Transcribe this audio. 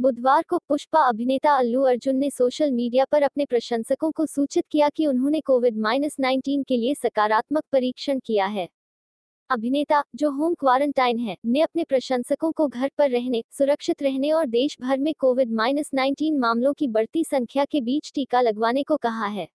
बुधवार को पुष्पा अभिनेता अल्लू अर्जुन ने सोशल मीडिया पर अपने प्रशंसकों को सूचित किया कि उन्होंने कोविड माइनस नाइन्टीन के लिए सकारात्मक परीक्षण किया है। अभिनेता, जो होम क्वारंटाइन है, ने अपने प्रशंसकों को घर पर रहने, सुरक्षित रहने और देश भर में कोविड माइनस नाइन्टीन मामलों की बढ़ती संख्या के बीच टीका लगवाने को कहा है।